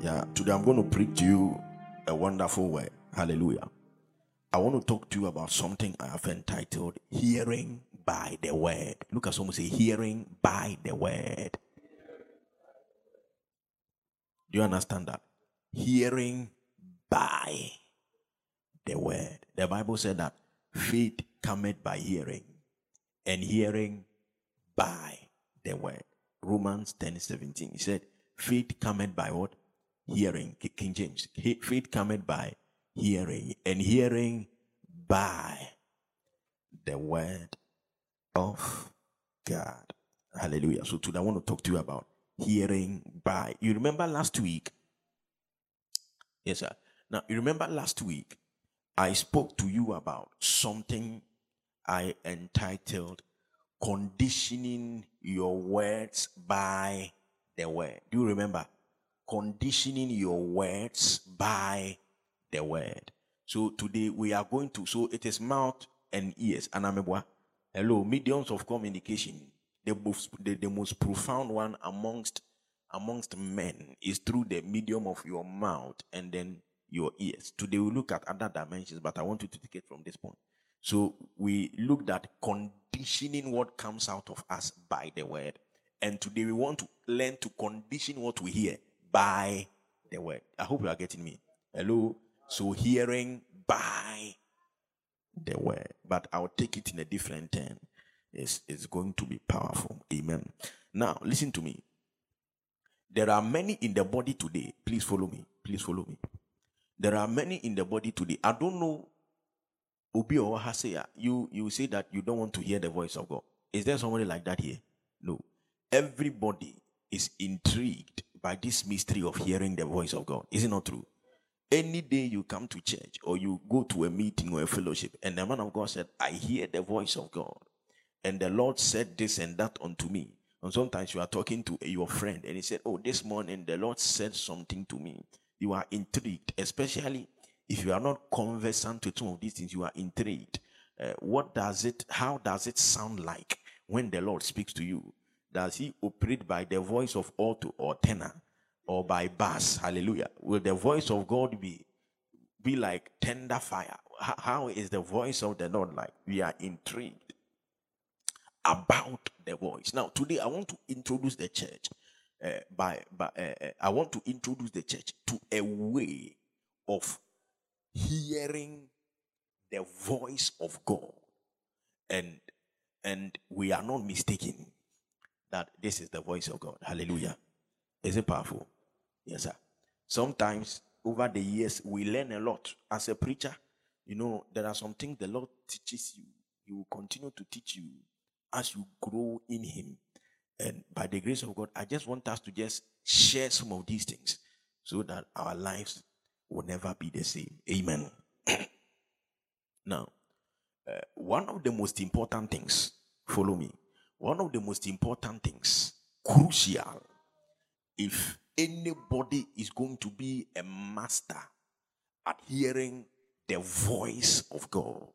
Yeah, today I'm going to preach to you a wonderful word. Hallelujah. I want to talk to you about something I have entitled Hearing by the Word. Look at someone say, Hearing by the Word. Do you understand that? Hearing by the Word. The Bible said that faith cometh by hearing, and hearing by the Word. Romans 10 17. He said, Faith cometh by what? Hearing. King James. Faith cometh by hearing, and hearing by the word of God. Hallelujah. So today I want to talk to you about hearing by. You remember last week? Yes, sir. Now, you remember last week I spoke to you about something I entitled conditioning your words by the word. Do you remember? Conditioning your words by the word. So today we are going to, so it is mouth and ears. Anamebwa. Hello, mediums of communication. The most, the, the most profound one amongst amongst men is through the medium of your mouth and then your ears. Today we look at other dimensions, but I want you to take it from this point. So we looked at conditioning what comes out of us by the word. And today we want to learn to condition what we hear by the word. I hope you are getting me. Hello. So hearing by the word, but I'll take it in a different turn. It's, it's going to be powerful. Amen. Now, listen to me. There are many in the body today. Please follow me. Please follow me. There are many in the body today. I don't know. Obi or Hasea, ah, you you say that you don't want to hear the voice of God. Is there somebody like that here? No. Everybody is intrigued by this mystery of hearing the voice of God. Is it not true? Any day you come to church or you go to a meeting or a fellowship, and the man of God said, I hear the voice of God. And the Lord said this and that unto me. And sometimes you are talking to your friend and he said, Oh, this morning the Lord said something to me. You are intrigued, especially if you are not conversant with some of these things, you are intrigued. Uh, what does it, how does it sound like when the Lord speaks to you? Does he operate by the voice of alto or tenor? or by bass. Hallelujah. Will the voice of God be be like tender fire? How is the voice of the Lord like? We are intrigued about the voice. Now, today I want to introduce the church uh, by, by uh, uh, I want to introduce the church to a way of hearing the voice of God, and and we are not mistaken that this is the voice of God. Hallelujah. Is it powerful? Yes, sir. Sometimes over the years, we learn a lot. As a preacher, you know, there are some things the Lord teaches you. He will continue to teach you as you grow in Him. And by the grace of God, I just want us to just share some of these things so that our lives will never be the same. Amen. now, uh, one of the most important things, follow me, one of the most important things, crucial, if anybody is going to be a master at hearing the voice of God,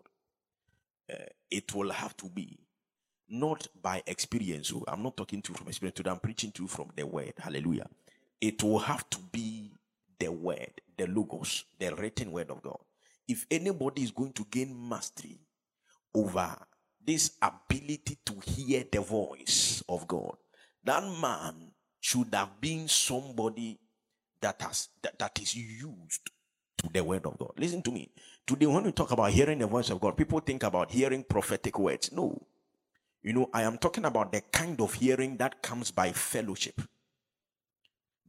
uh, it will have to be not by experience. So I'm not talking to you from experience today, I'm preaching to you from the word. Hallelujah. It will have to be the word, the logos, the written word of God. If anybody is going to gain mastery over this ability to hear the voice of God, that man should have been somebody that has that, that is used to the word of God. Listen to me. Today, when we talk about hearing the voice of God, people think about hearing prophetic words. No. You know, I am talking about the kind of hearing that comes by fellowship.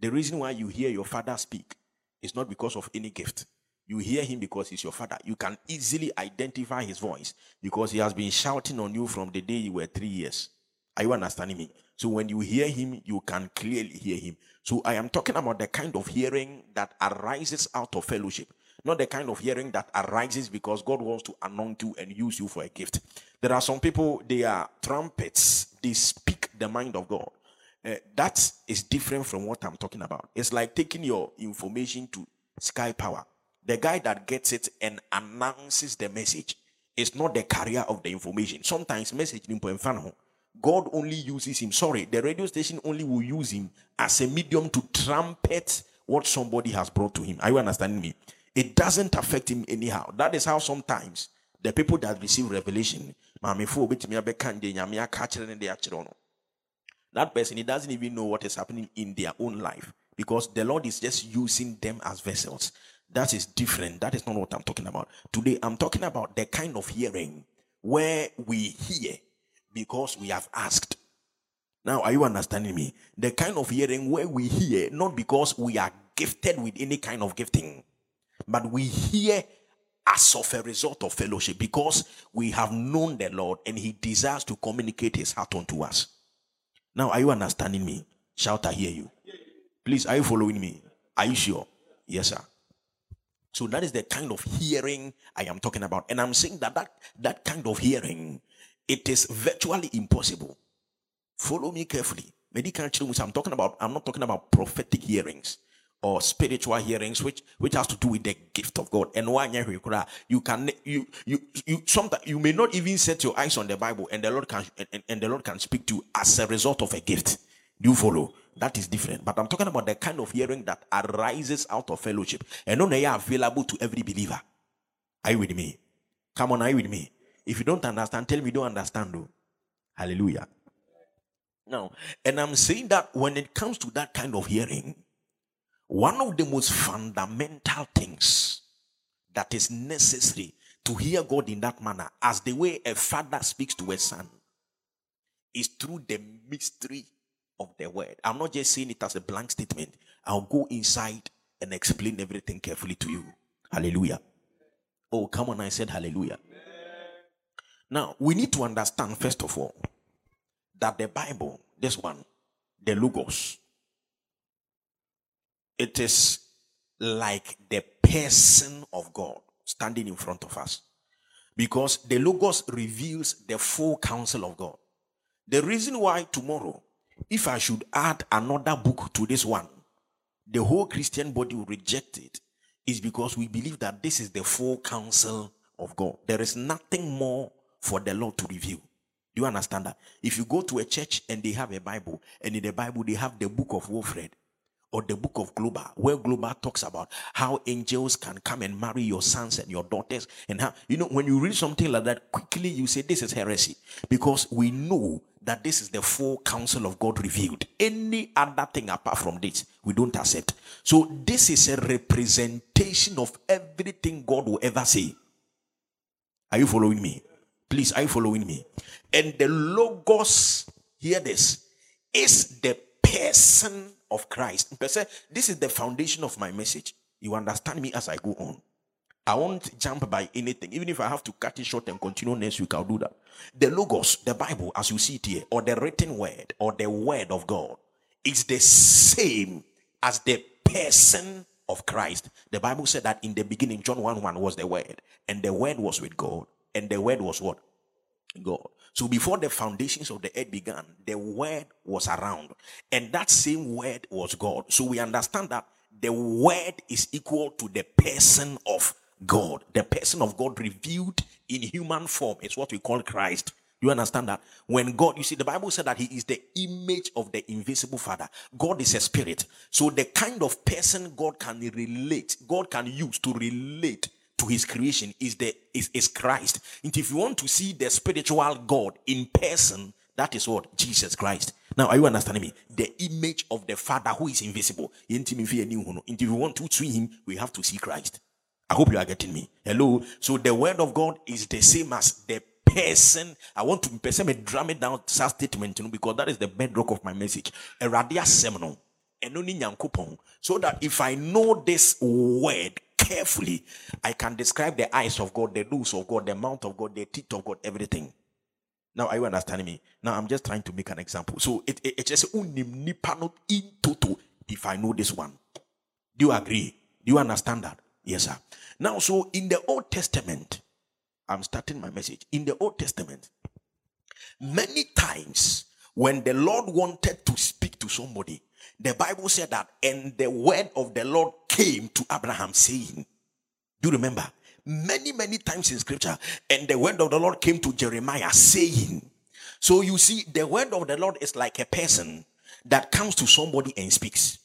The reason why you hear your father speak is not because of any gift. You hear him because he's your father. You can easily identify his voice because he has been shouting on you from the day you were three years. Are you understanding me? So when you hear him, you can clearly hear him. So I am talking about the kind of hearing that arises out of fellowship, not the kind of hearing that arises because God wants to anoint you and use you for a gift. There are some people, they are trumpets, they speak the mind of God. Uh, that is different from what I'm talking about. It's like taking your information to Sky Power. The guy that gets it and announces the message is not the carrier of the information. Sometimes message God only uses him. Sorry, the radio station only will use him as a medium to trumpet what somebody has brought to him. Are you understanding me? It doesn't affect him anyhow. That is how sometimes the people that receive revelation, that person he doesn't even know what is happening in their own life because the Lord is just using them as vessels. That is different. That is not what I'm talking about. Today, I'm talking about the kind of hearing where we hear because we have asked. Now, are you understanding me? The kind of hearing where we hear not because we are gifted with any kind of gifting, but we hear as of a result of fellowship because we have known the Lord and He desires to communicate His heart unto us. Now, are you understanding me? Shout, I hear you. Please, are you following me? Are you sure? Yes, sir. So that is the kind of hearing I am talking about. And I'm saying that that, that kind of hearing, it is virtually impossible. Follow me carefully. I'm talking about, I'm not talking about prophetic hearings or spiritual hearings, which which has to do with the gift of God. And why you can you you you sometimes you may not even set your eyes on the Bible, and the Lord can and, and the Lord can speak to you as a result of a gift. Do you follow? That is different. But I'm talking about the kind of hearing that arises out of fellowship and not available to every believer. Are you with me? Come on, are you with me? If you don't understand, tell me you don't understand. Though. Hallelujah. Now, and I'm saying that when it comes to that kind of hearing, one of the most fundamental things that is necessary to hear God in that manner, as the way a father speaks to a son, is through the mystery of the word. I'm not just saying it as a blank statement. I'll go inside and explain everything carefully to you. Hallelujah. Oh, come on, I said hallelujah. Now, we need to understand, first of all, that the Bible, this one, the Logos, it is like the person of God standing in front of us. Because the Logos reveals the full counsel of God. The reason why tomorrow if I should add another book to this one, the whole Christian body will reject it, is because we believe that this is the full counsel of God. There is nothing more for the Lord to reveal. Do you understand that? If you go to a church and they have a Bible, and in the Bible they have the book of Wilfred or the book of Global, where Global talks about how angels can come and marry your sons and your daughters, and how you know when you read something like that, quickly you say this is heresy because we know that this is the full counsel of God revealed. Any other thing apart from this, we don't accept. So, this is a representation of everything God will ever say. Are you following me? Please, are you following me? And the Logos, hear this, is the person of Christ. This is the foundation of my message. You understand me as I go on. I won't jump by anything. Even if I have to cut it short and continue next week, I'll do that. The Logos, the Bible, as you see it here, or the written word, or the word of God, is the same as the person of Christ. The Bible said that in the beginning, John 1 1 was the word, and the word was with God, and the word was what? God. So before the foundations of the earth began, the word was around, and that same word was God. So we understand that the word is equal to the person of God. The person of God revealed in human form is what we call Christ. You understand that? When God, you see, the Bible said that He is the image of the invisible Father. God is a spirit. So the kind of person God can relate, God can use to relate to his creation is the is, is Christ. And if you want to see the spiritual God in person, that is what Jesus Christ. Now, are you understanding me? The image of the Father who is invisible. If you want to see him, we have to see Christ. I hope you are getting me. Hello. So the word of God is the same as the person. I want to person me drum it down statement, you know, because that is the bedrock of my message. A radia seminal. So that if I know this word carefully, I can describe the eyes of God, the nose of God, the mouth of God, the teeth of God, everything. Now, are you understanding me? Now, I'm just trying to make an example. So, it, it, it's just in total if I know this one. Do you agree? Do you understand that? Yes, sir. Now, so in the Old Testament, I'm starting my message. In the Old Testament, many times when the Lord wanted to speak to somebody, the Bible said that, and the word of the Lord came to Abraham, saying, Do you remember? Many, many times in scripture, and the word of the Lord came to Jeremiah, saying, So you see, the word of the Lord is like a person that comes to somebody and speaks.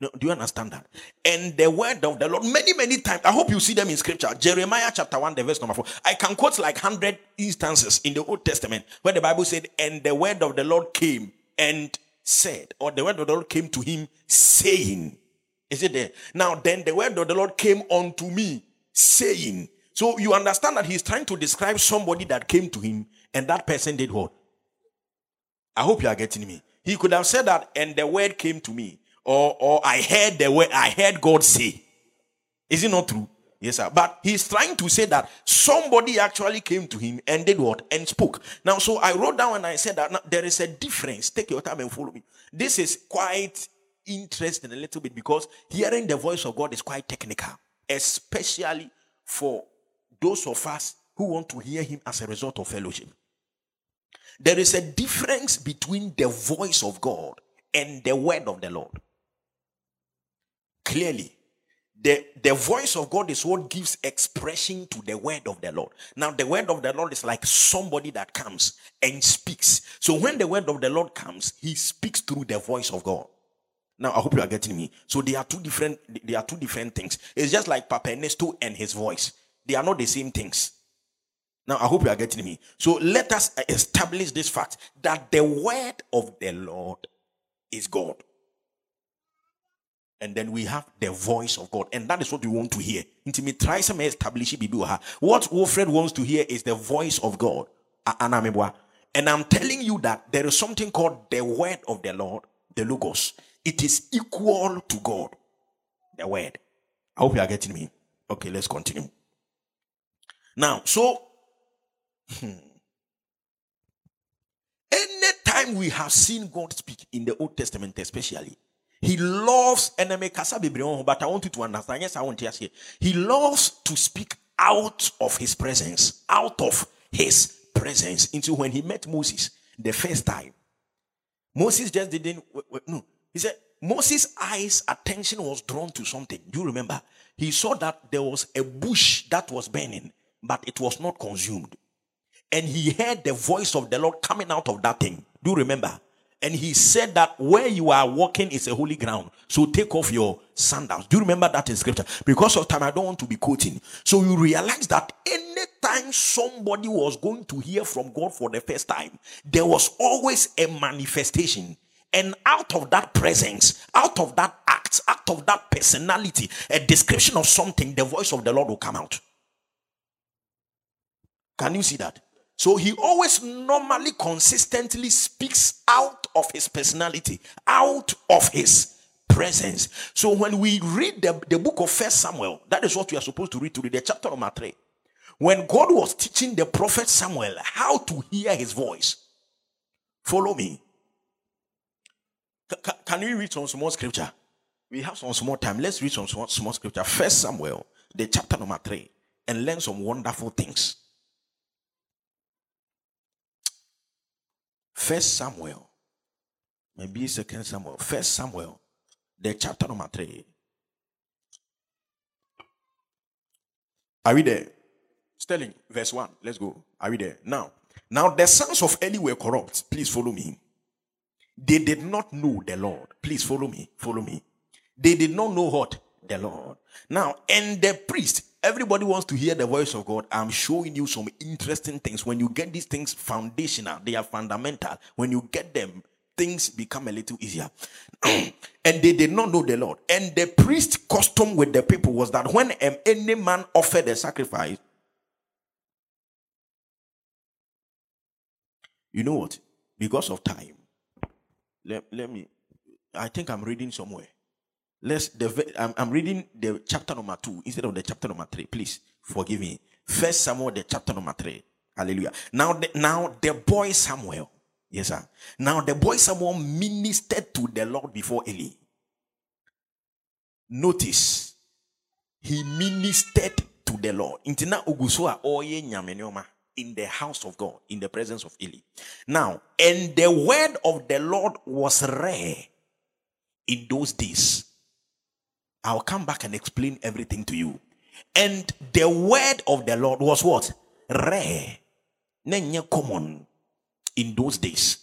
No, do you understand that? And the word of the Lord, many, many times, I hope you see them in scripture. Jeremiah chapter 1, the verse number 4. I can quote like 100 instances in the Old Testament where the Bible said, And the word of the Lord came and said, or the word of the Lord came to him saying, Is it there? Now, then the word of the Lord came unto me saying. So you understand that he's trying to describe somebody that came to him and that person did what? I hope you are getting me. He could have said that, and the word came to me or or I heard the word I heard God say. Is it not true? Yes, sir. But he's trying to say that somebody actually came to him and did what? And spoke. Now, so I wrote down and I said that now, there is a difference. Take your time and follow me. This is quite interesting a little bit because hearing the voice of God is quite technical, especially for those of us who want to hear him as a result of fellowship. There is a difference between the voice of God and the word of the Lord clearly. The, the voice of God is what gives expression to the word of the Lord. Now, the word of the Lord is like somebody that comes and speaks. So, when the word of the Lord comes, he speaks through the voice of God. Now, I hope you are getting me. So, they are two different. They are two different things. It's just like Papa and his voice. They are not the same things. Now, I hope you are getting me. So, let us establish this fact that the word of the Lord is God and then we have the voice of God, and that is what we want to hear. Intimate some establish What Wilfred wants to hear is the voice of God. And I'm telling you that there is something called the word of the Lord, the Logos. It is equal to God, the word. I hope you are getting me. Okay, let's continue. Now, so hmm, anytime we have seen God speak in the Old Testament, especially, he loves kasa but I want you to understand. Yes, I want to say he loves to speak out of his presence, out of his presence. Into when he met Moses the first time, Moses just didn't no. He said Moses' eyes attention was drawn to something. Do you remember? He saw that there was a bush that was burning, but it was not consumed. And he heard the voice of the Lord coming out of that thing. Do you remember? And he said that where you are walking is a holy ground. So take off your sandals. Do you remember that in scripture? Because of time, I don't want to be quoting. So you realize that anytime somebody was going to hear from God for the first time, there was always a manifestation. And out of that presence, out of that act, out of that personality, a description of something, the voice of the Lord will come out. Can you see that? So he always normally consistently speaks out of his personality, out of his presence. So when we read the, the book of First Samuel, that is what we are supposed to read to read the chapter number three. When God was teaching the prophet Samuel how to hear his voice, follow me. C- can we read some small scripture? We have some small time. Let's read some small, small scripture. First Samuel, the chapter number three, and learn some wonderful things. First Samuel, maybe Second Samuel, First Samuel, the chapter number three. Are we there? Sterling, verse one. Let's go. Are we there? Now, now the sons of Eli were corrupt. Please follow me. They did not know the Lord. Please follow me. Follow me. They did not know what the Lord. Now, and the priest Everybody wants to hear the voice of God. I'm showing you some interesting things. When you get these things foundational, they are fundamental. When you get them, things become a little easier. and they did not know the Lord. And the priest custom with the people was that when any man offered a sacrifice, you know what? Because of time, let, let me, I think I'm reading somewhere. Let's the I'm, I'm reading the chapter number two instead of the chapter number three. Please forgive me. First Samuel, the chapter number three. Hallelujah. Now, the, now the boy Samuel, yes, sir. Now the boy Samuel ministered to the Lord before Eli. Notice, he ministered to the Lord. In the house of God, in the presence of Eli. Now, and the word of the Lord was rare in those days I'll come back and explain everything to you. And the word of the Lord was what? Rare. Common in those days.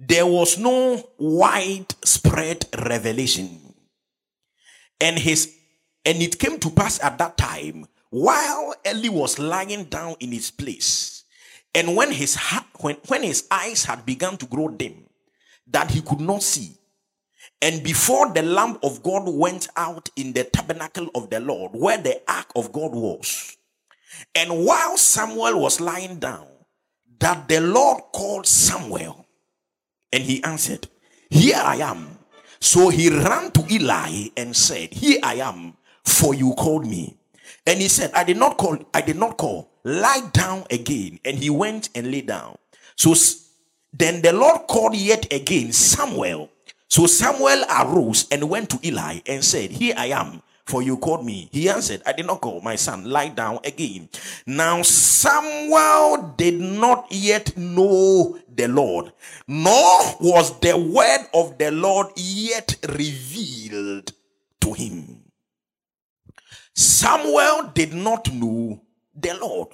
there was no widespread revelation. And his and it came to pass at that time while Eli was lying down in his place, and when his when, when his eyes had begun to grow dim, that he could not see, and before the lamp of God went out in the tabernacle of the Lord, where the ark of God was, and while Samuel was lying down, that the Lord called Samuel, and he answered, Here I am. So he ran to Eli and said, Here I am, for you called me. And he said, I did not call, I did not call. Lie down again. And he went and lay down. So then the Lord called yet again Samuel. So Samuel arose and went to Eli and said, Here I am, for you called me. He answered, I did not call, my son, lie down again. Now Samuel did not yet know the Lord, nor was the word of the Lord yet revealed to him. Samuel did not know the Lord,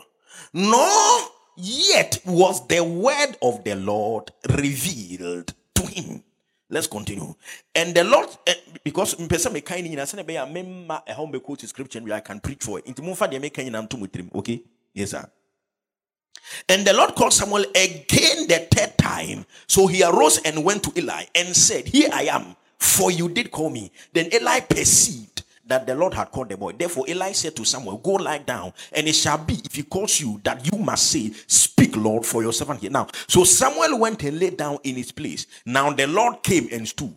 nor yet was the word of the Lord revealed to him. Let's continue. And the Lord, eh, because person me kind in a be a member a home quote scripture where I can preach for it. Into mufa de make in to him. Okay? Yes, sir. And the Lord called Samuel again the third time. So he arose and went to Eli and said, Here I am, for you did call me. Then Eli perceived that the Lord had called the boy. Therefore, Eli said to Samuel, Go lie down, and it shall be if he calls you that you must say, Speak, Lord, for your servant here. Now, so Samuel went and lay down in his place. Now the Lord came and stood.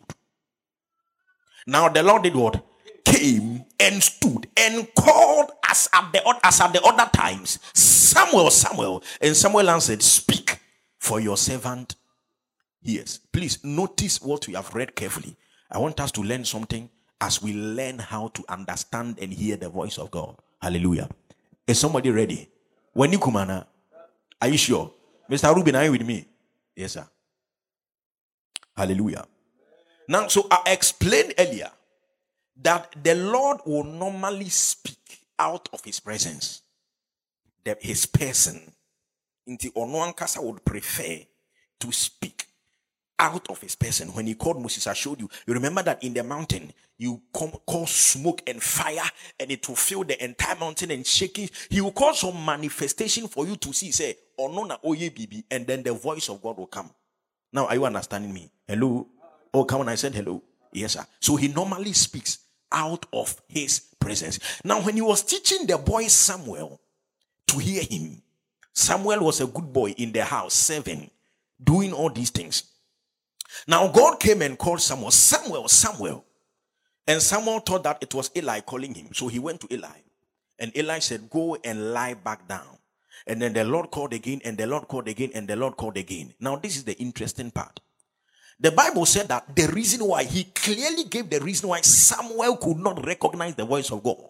Now the Lord did what? Came and stood and called as at the as at the other times, Samuel, Samuel, and Samuel answered, Speak, for your servant hears. Please notice what we have read carefully. I want us to learn something as we learn how to understand and hear the voice of God. Hallelujah. Is somebody ready? When you on, are you sure? Mr. Rubin, are you with me? Yes, sir. Hallelujah. Now, so I explained earlier that the Lord will normally speak out of his presence, that his person. Into Onoankasa would prefer to speak out of his person. When he called Moses, I showed you. You remember that in the mountain, you come, cause smoke and fire, and it will fill the entire mountain and shaking. He will cause some manifestation for you to see. Say, Onona oye bibi, and then the voice of God will come. Now, are you understanding me? Hello? Oh, come on, I said hello. Yes, sir. So he normally speaks out of his presence. Now, when he was teaching the boy Samuel to hear him, Samuel was a good boy in the house, serving, doing all these things. Now God came and called Samuel, Samuel, Samuel. And Samuel thought that it was Eli calling him. So he went to Eli. And Eli said, Go and lie back down. And then the Lord called again, and the Lord called again, and the Lord called again. Now, this is the interesting part. The Bible said that the reason why he clearly gave the reason why Samuel could not recognize the voice of God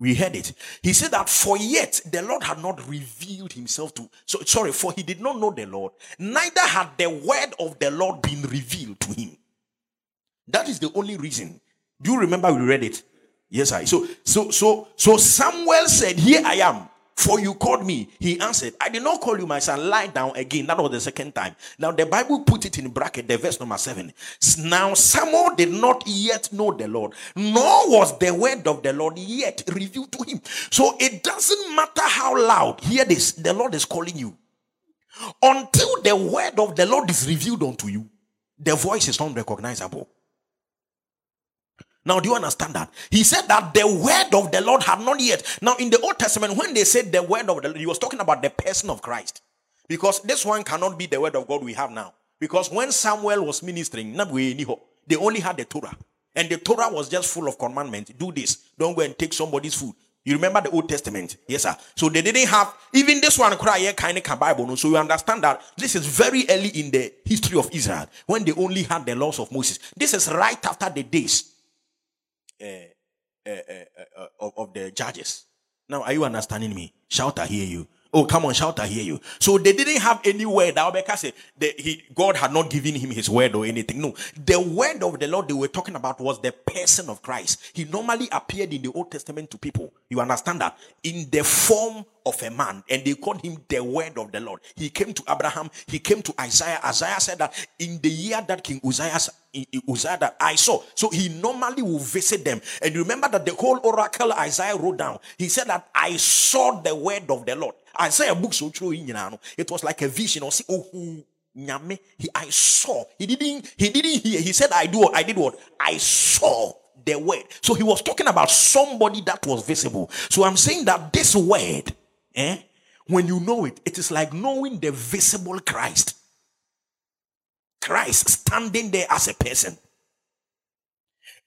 we heard it. He said that for yet the Lord had not revealed himself to. So sorry, for he did not know the Lord, neither had the word of the Lord been revealed to him. That is the only reason. Do you remember we read it? Yes, I. So so so so Samuel said, Here I am. For you called me. He answered, I did not call you my son. Lie down again. That was the second time. Now the Bible put it in bracket, the verse number seven. Now Samuel did not yet know the Lord, nor was the word of the Lord yet revealed to him. So it doesn't matter how loud. Hear this: the Lord is calling you. Until the word of the Lord is revealed unto you, the voice is unrecognizable. Now, do you understand that? He said that the word of the Lord had not yet. Now, in the Old Testament, when they said the word of the Lord, he was talking about the person of Christ. Because this one cannot be the word of God we have now. Because when Samuel was ministering, they only had the Torah. And the Torah was just full of commandments. Do this. Don't go and take somebody's food. You remember the Old Testament? Yes, sir. So they didn't have even this one cry kind of Bible. So you understand that this is very early in the history of Israel when they only had the laws of Moses. This is right after the days uh, uh, of, of the judges. Now, are you understanding me? Shout, I hear you. Oh, come on, shout, I hear you. So they didn't have any word. God had not given him his word or anything. No, the word of the Lord they were talking about was the person of Christ. He normally appeared in the Old Testament to people. You understand that? In the form of a man, and they called him the word of the Lord. He came to Abraham, he came to Isaiah. Isaiah said that in the year that King Uzziah, Uzziah that I saw. So he normally will visit them. And remember that the whole oracle Isaiah wrote down. He said that I saw the word of the Lord. Isaiah book so true in It was like a vision or see, oh, nyame he i saw he didn't he didn't hear he said i do i did what i saw the word. So he was talking about somebody that was visible. So I'm saying that this word, eh, when you know it, it is like knowing the visible Christ. Christ standing there as a person.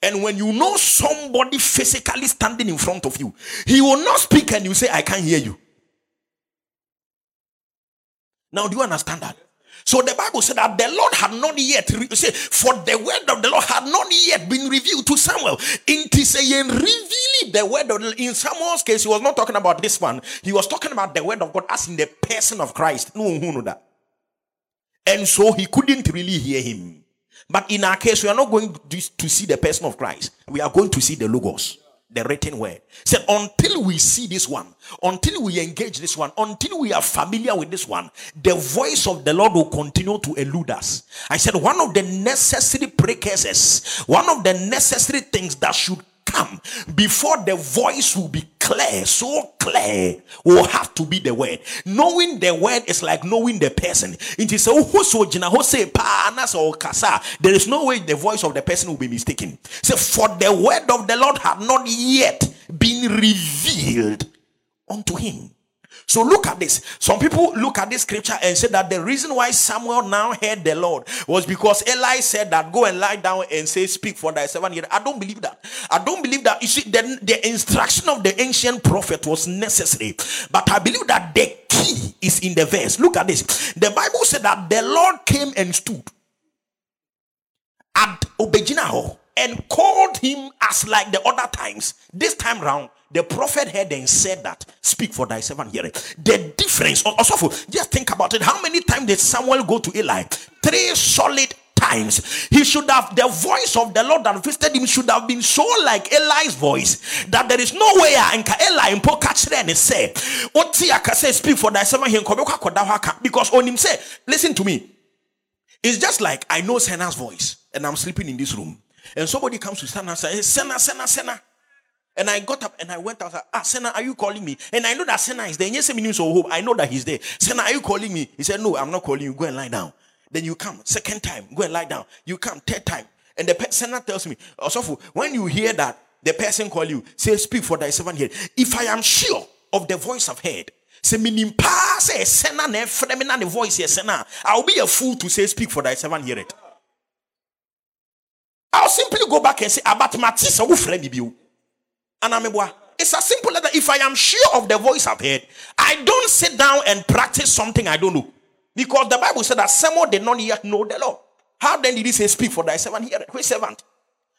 And when you know somebody physically standing in front of you, he will not speak and you say, I can't hear you. Now, do you understand that? So the Bible said that the Lord had not yet say, for the word of the Lord had not yet been revealed to Samuel. In saying revealing the word of in Samuel's case, he was not talking about this one. He was talking about the word of God as in the person of Christ. No, no, no, that. And so he couldn't really hear him. But in our case, we are not going to see the person of Christ. We are going to see the logos the written word. Said until we see this one, until we engage this one, until we are familiar with this one, the voice of the Lord will continue to elude us. I said one of the necessary precursors, one of the necessary things that should come before the voice will be clear, so clear, will have to be the word. Knowing the word is like knowing the person. It is so there is no way the voice of the person will be mistaken. So, for the word of the Lord had not yet been revealed unto him. So look at this. Some people look at this scripture and say that the reason why Samuel now heard the Lord was because Eli said that go and lie down and say, Speak for thy seven years. I don't believe that. I don't believe that. You see, the, the instruction of the ancient prophet was necessary. But I believe that the key is in the verse. Look at this. The Bible said that the Lord came and stood at Obejinaho and called him as like the other times. This time round, the prophet heard and said that, Speak for thy servant hearing. The difference, also, just think about it. How many times did Samuel go to Eli? Three solid times. He should have, the voice of the Lord that visited him should have been so like Eli's voice that there is no way I can Eli and catch and say, can say, speak for thy servant hearing. Because on him say, Listen to me. It's just like I know Sena's voice and I'm sleeping in this room. And somebody comes to Senna and says, Senna, Senna, Senna. And I got up and I went out. And said, Ah, Senna, are you calling me? And I know that Senna is there. Yes, so hope. I know that he's there. Senna, are you calling me? He said, No, I'm not calling you. Go and lie down. Then you come. Second time, go and lie down. You come. Third time. And the Senna tells me, Osofo, when you hear that the person call you, say, Speak for thy servant here. If I am sure of the voice I've heard, say, Minim pa say, Senna, ne voice Senna. I'll be a fool to say, Speak for thy servant here. I'll simply go back and say, Abat matisa, who frame you? And I'm It's as simple as that. If I am sure of the voice I've heard, I don't sit down and practice something I don't know. Because the Bible said that Samuel did not yet know the law. How then did he say, Speak for thy servant here? Which servant?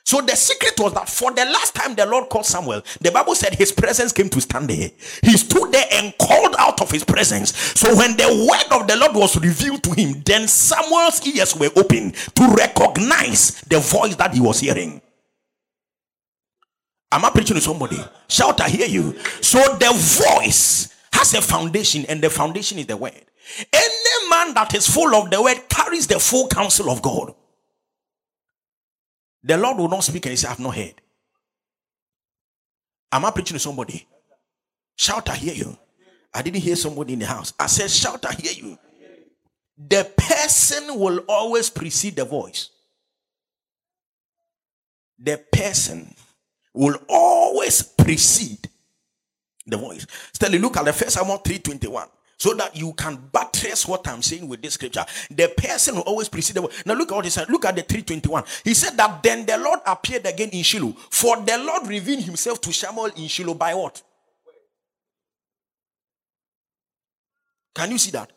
So the secret was that for the last time the Lord called Samuel, the Bible said his presence came to stand there. He stood there and called out of his presence. So when the word of the Lord was revealed to him, then Samuel's ears were open to recognize the voice that he was hearing. Am I preaching to somebody? Shout, I hear you. So the voice has a foundation, and the foundation is the word. Any man that is full of the word carries the full counsel of God. The Lord will not speak and say, I've not heard. Am I preaching to somebody? Shout, I hear you. I didn't hear somebody in the house. I said, Shout, I hear you. The person will always precede the voice. The person will always precede the voice. Stanley, look at the first Samuel 321 so that you can buttress what I'm saying with this scripture. The person will always precede the voice. Now look at what he said. Look at the 321. He said that then the Lord appeared again in Shiloh. For the Lord revealed himself to Samuel in Shiloh by what? Can you see that?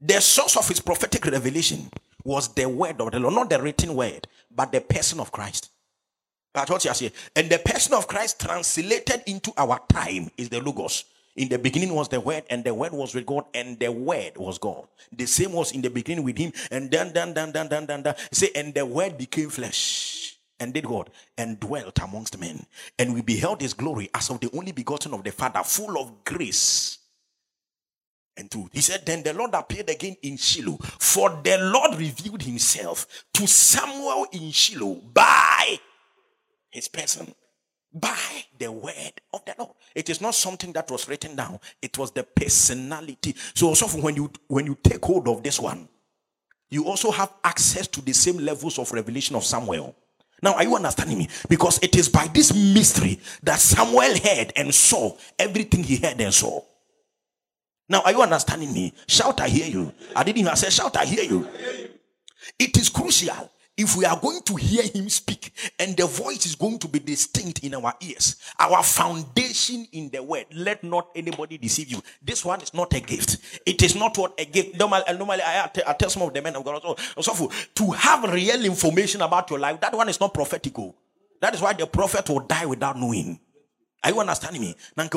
The source of his prophetic revelation was the word of the Lord, not the written word, but the person of Christ. That's what you are saying. And the person of Christ translated into our time is the Logos. In the beginning was the Word, and the Word was with God, and the Word was God. The same was in the beginning with Him, and then, then, then, then, then, then, then. Say, and the Word became flesh. and did what? And dwelt amongst men. And we beheld his glory as of the only begotten of the Father, full of grace and truth. He said, Then the Lord appeared again in Shiloh, for the Lord revealed himself to Samuel in Shiloh by his person, by the word of the Lord. It is not something that was written down, it was the personality. So, also when you when you take hold of this one, you also have access to the same levels of revelation of Samuel. Now, are you understanding me? Because it is by this mystery that Samuel heard and saw everything he heard and saw. Now, are you understanding me? Shout, I hear you. I didn't even say, shout, I hear you. It is crucial if we are going to hear him speak and the voice is going to be distinct in our ears, our foundation in the word, let not anybody deceive you. This one is not a gift. It is not what a gift. Normally, uh, normally I, tell, I tell some of the men of God oh, also, also to have real information about your life, that one is not prophetical. That is why the prophet will die without knowing. Are you understanding me? No,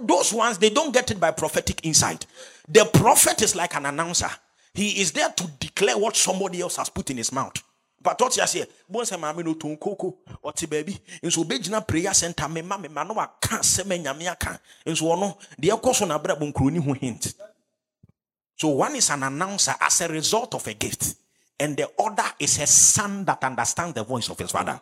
those ones they don't get it by prophetic insight. The prophet is like an announcer. He is there to declare what somebody else has put in his mouth. But what you say, bonse maame no ton koko ɔte baabi nso obegyina prayer center mema mema no waka asɛm nyame aka. Nso ɔno deɛ ɛkɔ so na brɛ nkuroni ho hint. So one is an announcer as a result of a gift and the other is a son that understands the voice of his father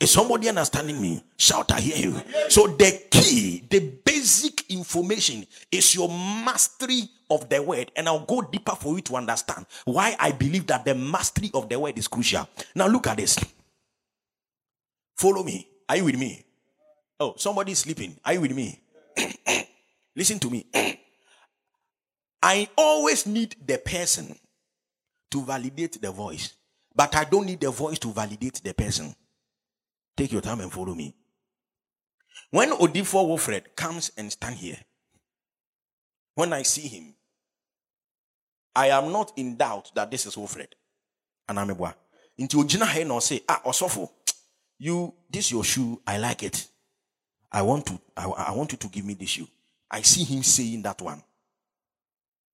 is somebody understanding me? Shout, I hear you. So, the key, the basic information is your mastery of the word. And I'll go deeper for you to understand why I believe that the mastery of the word is crucial. Now, look at this. Follow me. Are you with me? Oh, somebody's sleeping. Are you with me? Listen to me. I always need the person to validate the voice, but I don't need the voice to validate the person. Take your time and follow me. When Odifo Wilfred comes and stand here, when I see him, I am not in doubt that this is Wilfred. And I'm a boy. Into Ojina Hen or say, ah, Osofo, you, this your shoe, I like it. I want to, I, I want you to give me this shoe. I see him saying that one.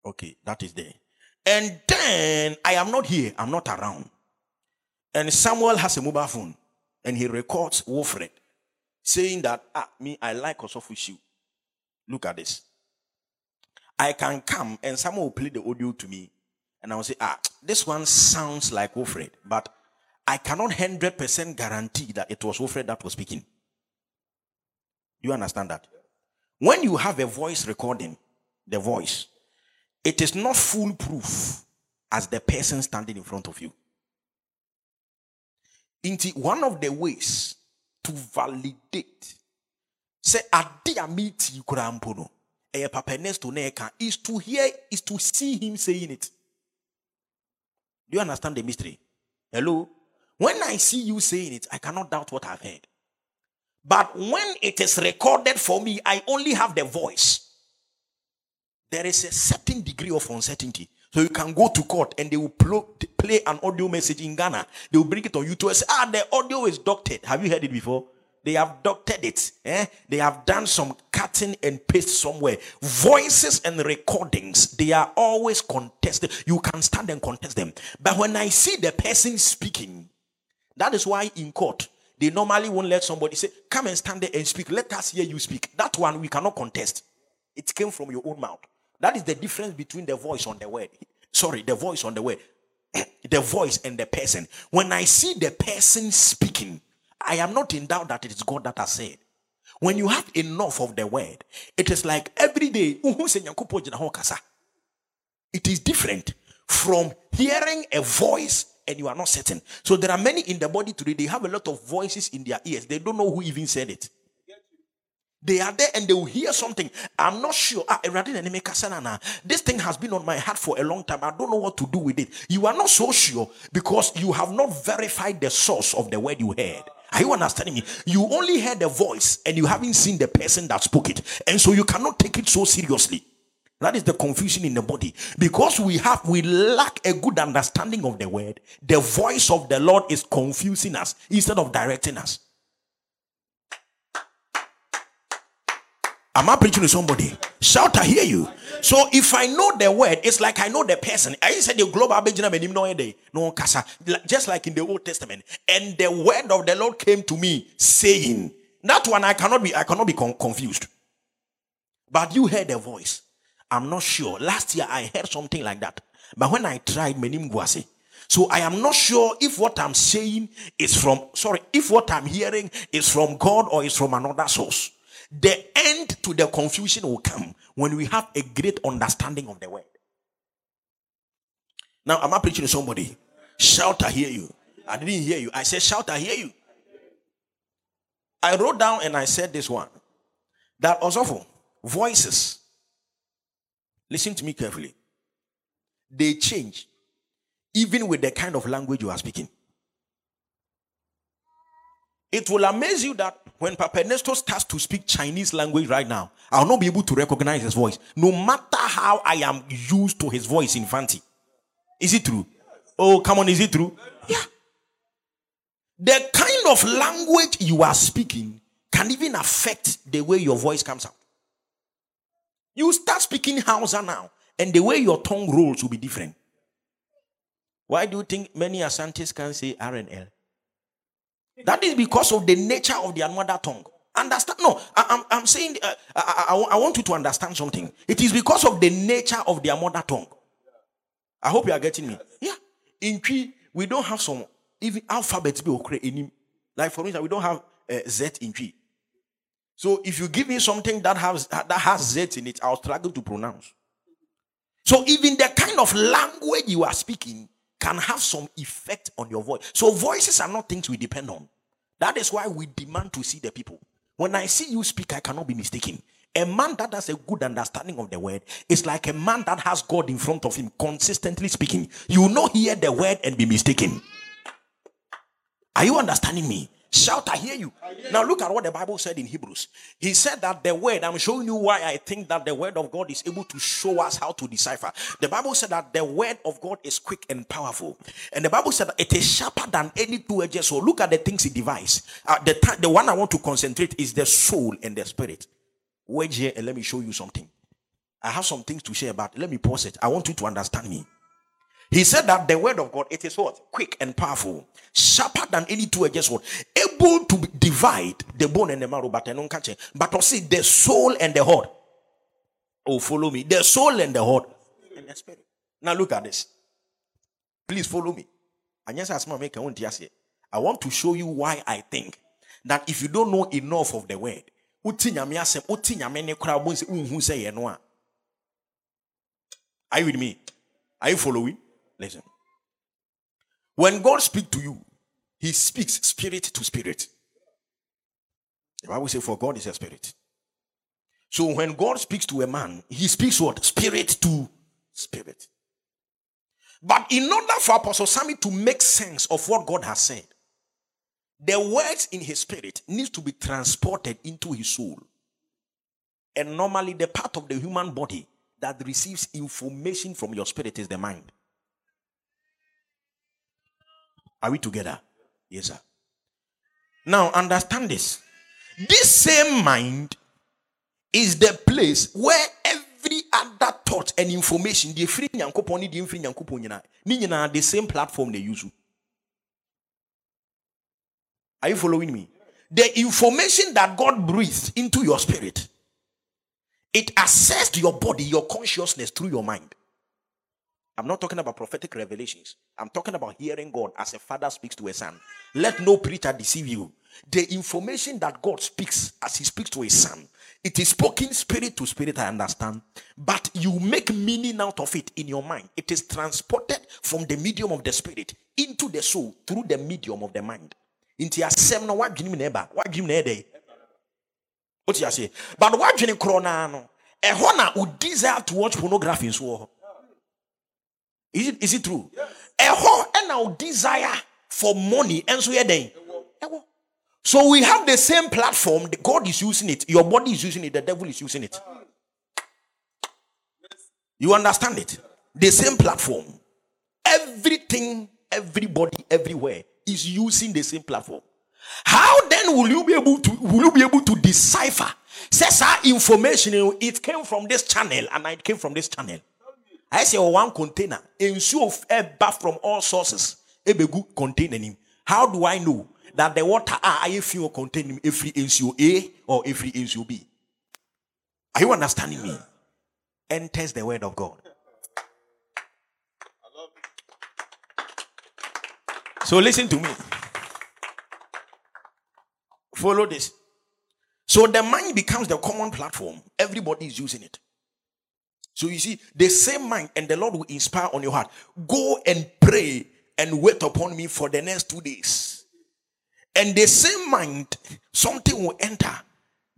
Okay, that is there. And then I am not here, I'm not around. And Samuel has a mobile phone and he records Wilfred saying that, ah, me, I like Osofo Look at this. I can come and someone will play the audio to me and I will say, ah, this one sounds like Wilfred, but I cannot 100% guarantee that it was Wilfred that was speaking. You understand that? When you have a voice recording, the voice, it is not foolproof as the person standing in front of you. Into one of the ways to validate. Say ade a meeti kura mpo no ɛyɛ papa next to neka ah, is to hear is to see him saying it. Do you understand the mystery? Hello? When i see you saying it i cannot doubt what i've heard. But when it is recorded for me i only have the voice. There is a certain degree of uncertainty so you can go to court and they will play an audio message in Ghana. They will bring it on YouTube and say, ah, the audio is doctored. Have you heard it before? They have doctored it. Eh? They have done some cutting and paste somewhere. Voices and recordings, they are always contested. You can stand and contest them. But when I see the person speaking, that is why in court, they normally won't let somebody say, Come and stand there and speak. Let us hear you speak. That one we cannot contest. It came from your own mouth. That is the difference between the voice on the word. Sorry, the voice on the word. the voice and the person. When I see the person speaking, I am not in doubt that it is God that has said. When you have enough of the word, it is like every day. It is different from hearing a voice and you are not certain. So there are many in the body today, they have a lot of voices in their ears. They don't know who even said it. They are there and they will hear something. I'm not sure. Ah, this thing has been on my heart for a long time. I don't know what to do with it. You are not so sure because you have not verified the source of the word you heard. Are you understanding me? You only heard the voice and you haven't seen the person that spoke it. And so you cannot take it so seriously. That is the confusion in the body. Because we have, we lack a good understanding of the word. The voice of the Lord is confusing us instead of directing us. Am I preaching to somebody? Shout, I hear you. So if I know the word, it's like I know the person. I said the global no kasa, just like in the Old Testament. And the word of the Lord came to me saying, that one I cannot be, I cannot be con- confused. But you heard a voice. I'm not sure. Last year I heard something like that. But when I tried, menim guase. So I am not sure if what I'm saying is from, sorry, if what I'm hearing is from God or is from another source. The end to the confusion will come when we have a great understanding of the word. Now, am I preaching to somebody? Shout, I hear you. I didn't hear you. I said, shout, I hear you. I wrote down and I said this one that also voices, listen to me carefully, they change even with the kind of language you are speaking. It will amaze you that when Papa Nestor starts to speak Chinese language right now, I'll not be able to recognize his voice, no matter how I am used to his voice in Fanti. Is it true? Oh, come on, is it true? Yeah. The kind of language you are speaking can even affect the way your voice comes out. You start speaking Hausa now, and the way your tongue rolls will be different. Why do you think many Asantes can say R and L? That is because of the nature of their mother tongue. Understand? No, I, am saying, uh, I, I, I want you to understand something. It is because of the nature of their mother tongue. I hope you are getting me. Yeah. In Twi, we don't have some even alphabets be okay Like for instance, we don't have uh, Z in Twi. So if you give me something that has that has Z in it, I'll struggle to pronounce. So even the kind of language you are speaking can have some effect on your voice. So voices are not things we depend on. That is why we demand to see the people. When I see you speak, I cannot be mistaken. A man that has a good understanding of the word is like a man that has God in front of him, consistently speaking. You will not hear the word and be mistaken. Are you understanding me? Shout, I hear you. Now look at what the Bible said in Hebrews. He said that the word, I'm showing you why I think that the word of God is able to show us how to decipher. The Bible said that the word of God is quick and powerful. And the Bible said that it is sharper than any two edges. So look at the things it divides. Uh, the, t- the one I want to concentrate is the soul and the spirit. Wait here and let me show you something. I have some things to share about. Let me pause it. I want you to understand me. He said that the word of God, it is what? Quick and powerful, sharper than any two-edged sword, able to divide the bone and the marrow, but I don't catch it. But see the soul and the heart. Oh, follow me. The soul and the heart and the spirit. Now look at this. Please follow me. I want to show you why I think that if you don't know enough of the word, are you with me? Are you following? Listen. When God speaks to you, he speaks spirit to spirit. The Bible says, For God is a spirit. So when God speaks to a man, he speaks what? Spirit to spirit. But in order for Apostle Sammy to make sense of what God has said, the words in his spirit needs to be transported into his soul. And normally, the part of the human body that receives information from your spirit is the mind. Are we together? Yes, sir. Now, understand this. This same mind is the place where every other thought and information, the free nyankopon, the free nyankopon, the same platform they use. Are you following me? The information that God breathed into your spirit, it assessed your body, your consciousness through your mind. I'm not talking about prophetic revelations. I'm talking about hearing God as a father speaks to a son. Let no preacher deceive you. The information that God speaks as he speaks to a son, it is spoken spirit to spirit, I understand. But you make meaning out of it in your mind. It is transported from the medium of the spirit into the soul through the medium of the mind. Into your seminal, what dream neighbor, what dream neighbor. What you say? But what dream chrono? A eh, honor would desire to watch pornography in so is it, is it true? Yes. and our desire for money and so then. So we have the same platform. God is using it. Your body is using it. The devil is using it. You understand it? The same platform. Everything, everybody, everywhere is using the same platform. How then will you be able to will you be able to decipher? Says our information, it came from this channel and it came from this channel. I say oh, one container, of ever from all sources, a good container. How do I know that the water ah, are if you contain every NCO A or every NCO B? Are you understanding me? Enters the word of God. So listen to me. Follow this. So the mind becomes the common platform. Everybody is using it. So you see, the same mind and the Lord will inspire on your heart. Go and pray and wait upon me for the next two days. And the same mind, something will enter.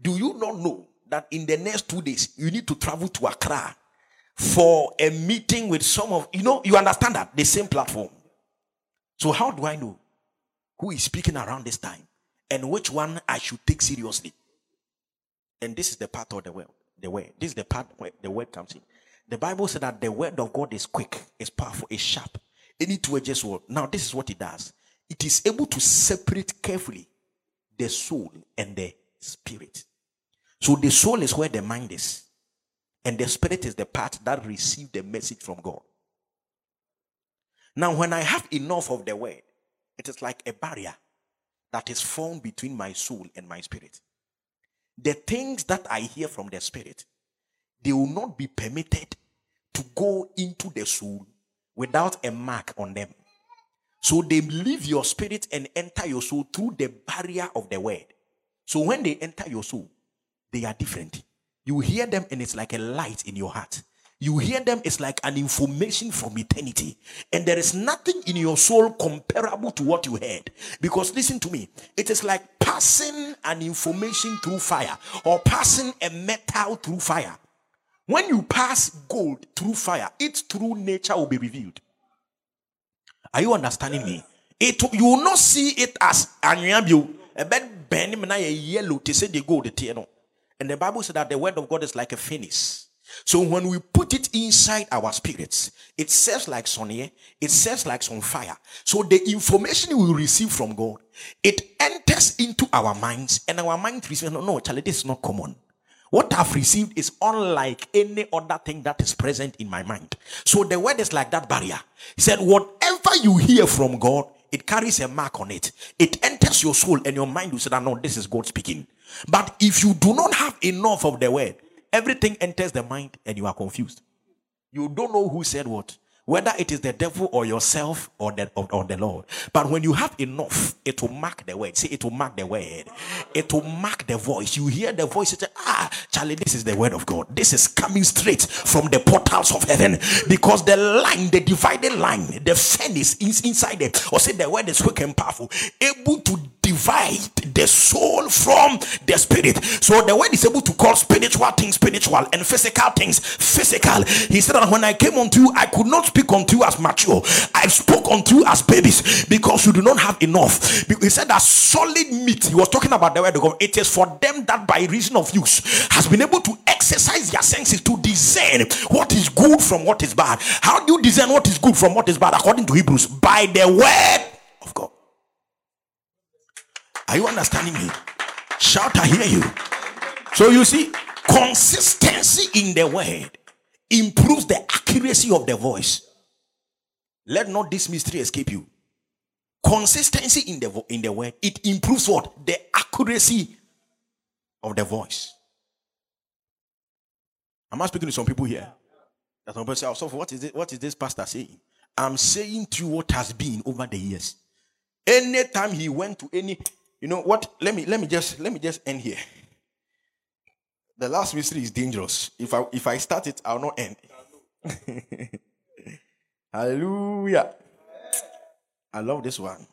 Do you not know that in the next two days you need to travel to Accra for a meeting with some of you know, you understand that the same platform. So how do I know who is speaking around this time? and which one I should take seriously. And this is the part of the word. The word. This is the part where the word comes in. The Bible said that the word of God is quick, is powerful, is sharp. Any two-edged word. Now, this is what it does. It is able to separate carefully the soul and the spirit. So the soul is where the mind is, and the spirit is the part that received the message from God. Now, when I have enough of the word, it is like a barrier that is formed between my soul and my spirit. The things that I hear from the spirit, they will not be permitted to go into the soul without a mark on them. So they leave your spirit and enter your soul through the barrier of the word. So when they enter your soul, they are different. You hear them and it's like a light in your heart. You hear them, it's like an information from eternity. And there is nothing in your soul comparable to what you heard. Because listen to me, it is like passing an information through fire or passing a metal through fire. When you pass gold through fire, its true nature will be revealed. Are you understanding me? It you will not see it as anyabio. A bed yellow to say the gold. And the Bible said that the word of God is like a furnace so when we put it inside our spirits, it serves like sonny, it serves like some fire. So the information we receive from God, it enters into our minds, and our mind receives no, no, Charlie, this is not common. What I've received is unlike any other thing that is present in my mind. So the word is like that barrier. He said, Whatever you hear from God, it carries a mark on it. It enters your soul, and your mind will say, that No, this is God speaking. But if you do not have enough of the word, everything enters the mind and you are confused. You don't know who said what whether it is the devil or yourself or the, or, or, the Lord. But when you have enough, it will mark the word. See, it will mark the word. It will mark the voice. You hear the voice, say, ah, Charlie, this is the word of God. This is coming straight from the portals of heaven. Because the line, the dividing line, the furnace is inside it. Or say the word is quick and powerful, able to divide the soul from the spirit. So the word is able to call spiritual things spiritual and physical things physical. He said that when I came unto you, I could not speak unto you as mature. I spoke unto you as babies because you do not have enough. He said that solid meat, he was talking about the word of God. It is for them that by reason of use has been able to exercise their senses to discern what is good from what is bad. How do you discern what is good from what is bad according to Hebrews? By the word of God. Are you understanding me? Shout, I hear you. So you see, consistency in the word improves the accuracy of the voice. Let not this mystery escape you. Consistency in the in the word it improves what the accuracy of the voice. Am I speaking to some people here? That some people say, oh, so what is it? What is this pastor saying? I'm saying to you what has been over the years. Anytime he went to any, you know what? Let me let me just let me just end here. The last mystery is dangerous. If I if I start it, I'll not end. Hallelujah. I love this one.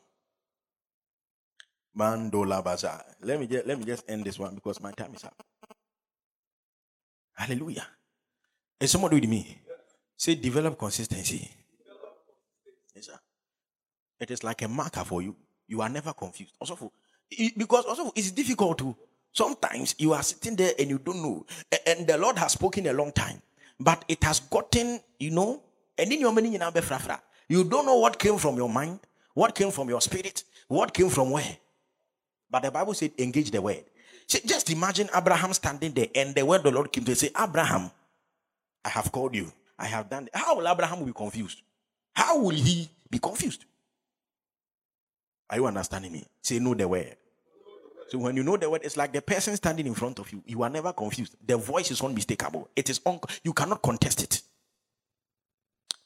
Mandola Bazaar. Let me just let me just end this one because my time is up. Hallelujah. Is someone with me? Say develop consistency. Yes, sir. It is like a marker for you. You are never confused. Also, for, because also it's difficult to sometimes you are sitting there and you don't know. And the Lord has spoken a long time, but it has gotten, you know, and in your meaning you don't know what came from your mind, what came from your spirit, what came from where. But the Bible said, engage the word. See, just imagine Abraham standing there and the word the Lord came to say, Abraham, I have called you. I have done. It. How will Abraham be confused? How will he be confused? Are you understanding me? Say, know the word. So when you know the word, it's like the person standing in front of you. You are never confused. The voice is unmistakable. It is un- you cannot contest it.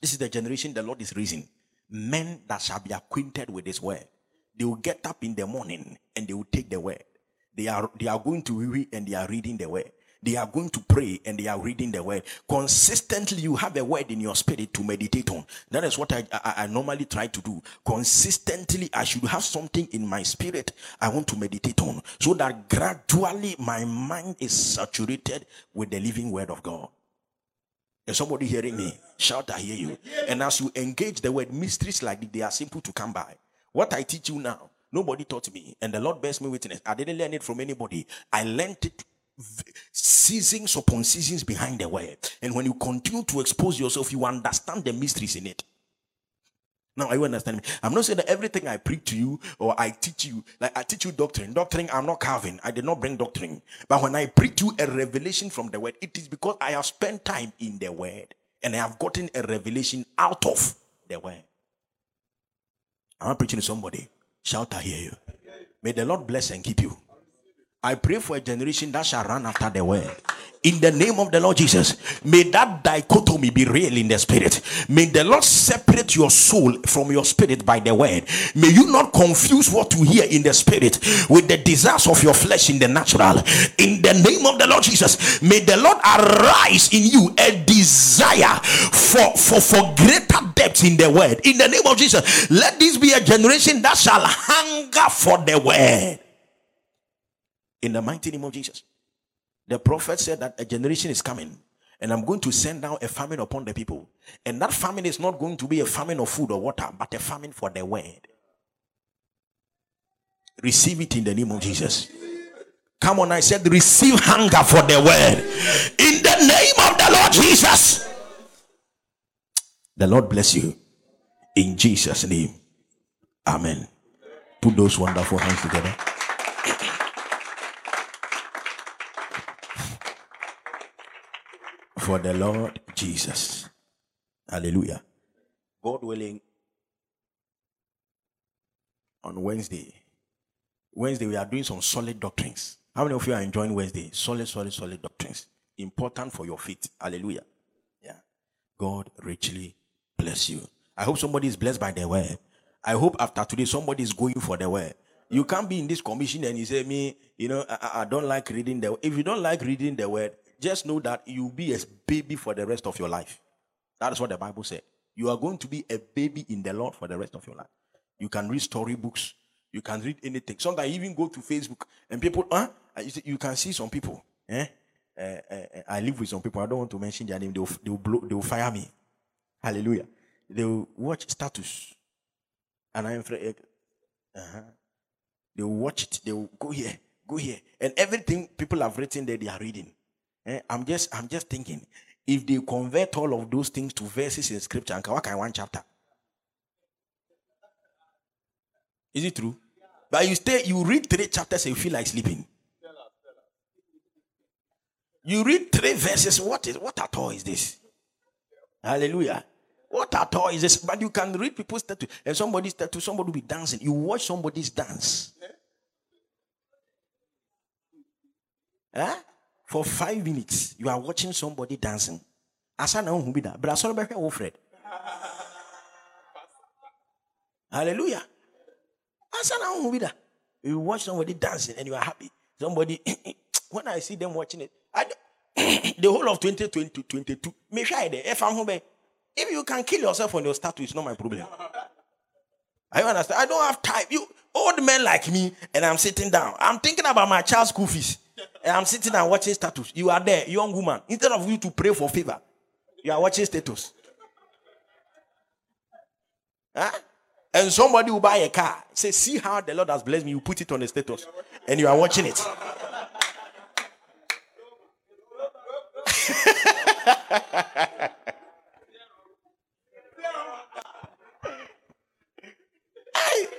This is the generation the Lord is raising. Men that shall be acquainted with His word. They will get up in the morning and they will take the word. They are they are going to read and they are reading the word. They are going to pray and they are reading the word. Consistently, you have a word in your spirit to meditate on. That is what I, I, I, normally try to do. Consistently, I should have something in my spirit I want to meditate on so that gradually my mind is saturated with the living word of God. Is somebody hearing me? Shout, I hear you. And as you engage the word, mysteries like they are simple to come by. What I teach you now, nobody taught me. And the Lord bears me witness. I didn't learn it from anybody. I learned it seasons upon seasons behind the word. And when you continue to expose yourself, you understand the mysteries in it. Now, are you understand me? I'm not saying that everything I preach to you or I teach you, like I teach you doctrine. Doctrine, I'm not Calvin. I did not bring doctrine. But when I preach you a revelation from the word, it is because I have spent time in the word and I have gotten a revelation out of the word. I'm not preaching to somebody. Shout, I hear you. May the Lord bless and keep you. I pray for a generation that shall run after the word. In the name of the Lord Jesus, may that dichotomy be real in the spirit. May the Lord separate your soul from your spirit by the word. May you not confuse what you hear in the spirit with the desires of your flesh in the natural. In the name of the Lord Jesus, may the Lord arise in you a desire for, for, for greater depth in the word. In the name of Jesus, let this be a generation that shall hunger for the word in the mighty name of Jesus. The prophet said that a generation is coming and I'm going to send down a famine upon the people. And that famine is not going to be a famine of food or water, but a famine for the word. Receive it in the name of Jesus. Come on, I said, receive hunger for the word in the name of the Lord Jesus. The Lord bless you in Jesus' name. Amen. Put those wonderful hands together. For the Lord Jesus. Hallelujah. God willing, on Wednesday, Wednesday we are doing some solid doctrines. How many of you are enjoying Wednesday? Solid, solid, solid doctrines. Important for your faith. Hallelujah. Yeah. God richly bless you. I hope somebody is blessed by the word. I hope after today somebody is going for the word. You can't be in this commission and you say, Me, you know, I, I don't like reading the If you don't like reading the word, just know that you'll be a baby for the rest of your life. That is what the Bible said. You are going to be a baby in the Lord for the rest of your life. You can read storybooks. You can read anything. Sometimes even go to Facebook and people, huh? You can see some people. Eh? Uh, uh, I live with some people. I don't want to mention their name. They will, they will, blow, they will fire me. Hallelujah. They will watch status. And I'm afraid. Uh-huh. They will watch it. They will go here, go here. And everything people have written there, they are reading. Eh, I'm just I'm just thinking if they convert all of those things to verses in scripture and what can one chapter? Is it true? But you stay, you read three chapters and you feel like sleeping. You read three verses. What is what at all is this? Hallelujah. What at all is this? But you can read people's status and somebody's status, somebody will be dancing. You watch somebody's dance. Huh? For five minutes you are watching somebody dancing asa na ohun bi da bra sɔrɔ bɛhwɛ wo fred hallelujah asa na ohun bi you watch somebody dancing and you are happy somebody when i see them watching it I, the whole of 2020 22 me ɛfa ho bɛ if you can kill yourself on your status it's not my problem I understand. I don't have time. You old men like me, and I'm sitting down. I'm thinking about my child's school fees. I'm sitting and watching status. You are there, young woman. Instead of you to pray for favor, you are watching status. Huh? And somebody will buy a car. Say, see how the Lord has blessed me. You put it on the status. And you are watching it.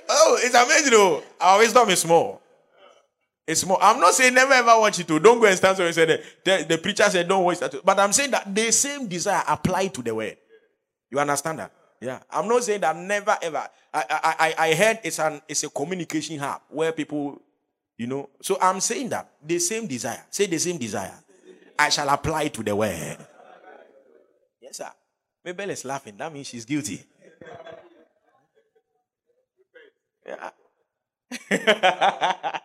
oh, it's amazing. Oh, our wisdom is small. It's more. I'm not saying never ever watch it. Too. Don't go and stand somewhere and say the, the, preacher said don't watch that. But I'm saying that the same desire apply to the word. You understand that? Yeah. I'm not saying that never ever. I I I, I heard it's an it's a communication hub where people, you know. So I'm saying that the same desire. Say the same desire. I shall apply to the word. Yes, sir. Mabel is laughing. That means she's guilty. Yeah.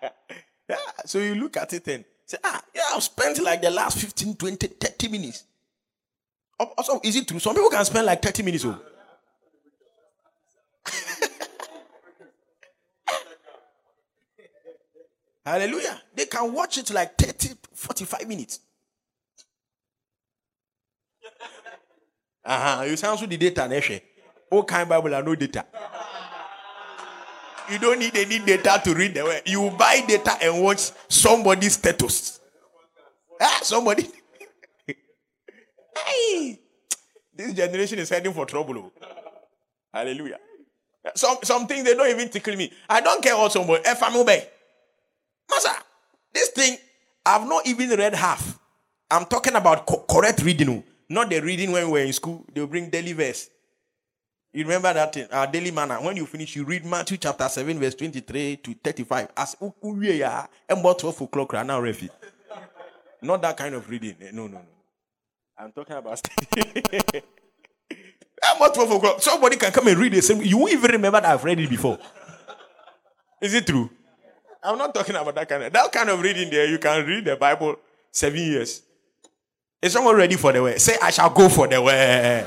So you look at it and say, ah, yeah, I've spent like the last 15, 20, 30 minutes. Also, is it true? Some people can spend like 30 minutes. Oh. Hallelujah. They can watch it like 30, 45 minutes. Uh-huh. You sound so the data, Neshe. All kind Bible and no data. You don't need any data to read the word. You buy data and watch somebody's status. Ah, somebody. hey, this generation is heading for trouble. Oh. Hallelujah. Some some things they don't even tickle me. I don't care what somebody. If I'm obey. Master, this thing I've not even read half. I'm talking about co- correct reading, oh. not the reading when we were in school. They'll bring daily verse. You remember that thing, our daily Manna. When you finish, you read Matthew chapter 7, verse 23 to 35. As and about 12 o'clock right now, Refi. Not that kind of reading. Eh, no, no, no. I'm talking about about 12 o'clock. Somebody can come and read the same. You won't even remember that I've read it before. Is it true? I'm not talking about that kind of that kind of reading there. You can read the Bible seven years. Is someone ready for the way? Say, I shall go for the way.